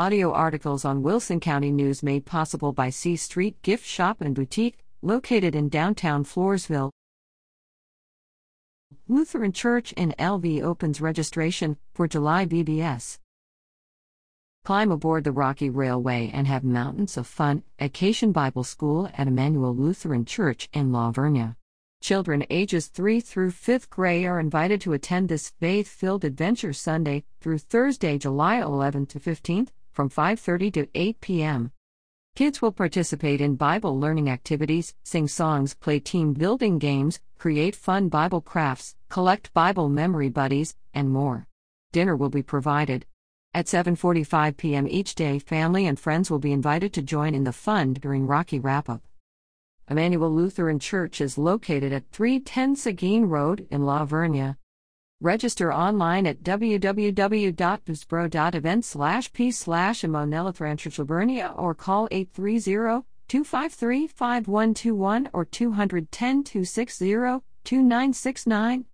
Audio articles on Wilson County News made possible by C Street Gift Shop and Boutique, located in downtown Floresville. Lutheran Church in LV opens registration for July VBS. Climb aboard the Rocky Railway and have mountains of fun at Cation Bible School at Emmanuel Lutheran Church in La Vernia. Children ages 3 through 5th grade are invited to attend this faith-filled adventure Sunday through Thursday, July 11 to 15th from 5:30 to 8 p.m. Kids will participate in Bible learning activities, sing songs, play team building games, create fun Bible crafts, collect Bible memory buddies, and more. Dinner will be provided. At 7:45 p.m. each day, family and friends will be invited to join in the fun during Rocky Wrap-Up. Emmanuel Lutheran Church is located at 310 Seguin Road in La Vernia. Register online at www.busbro.event slash p slash or call 830-253-5121 or 210-260-2969.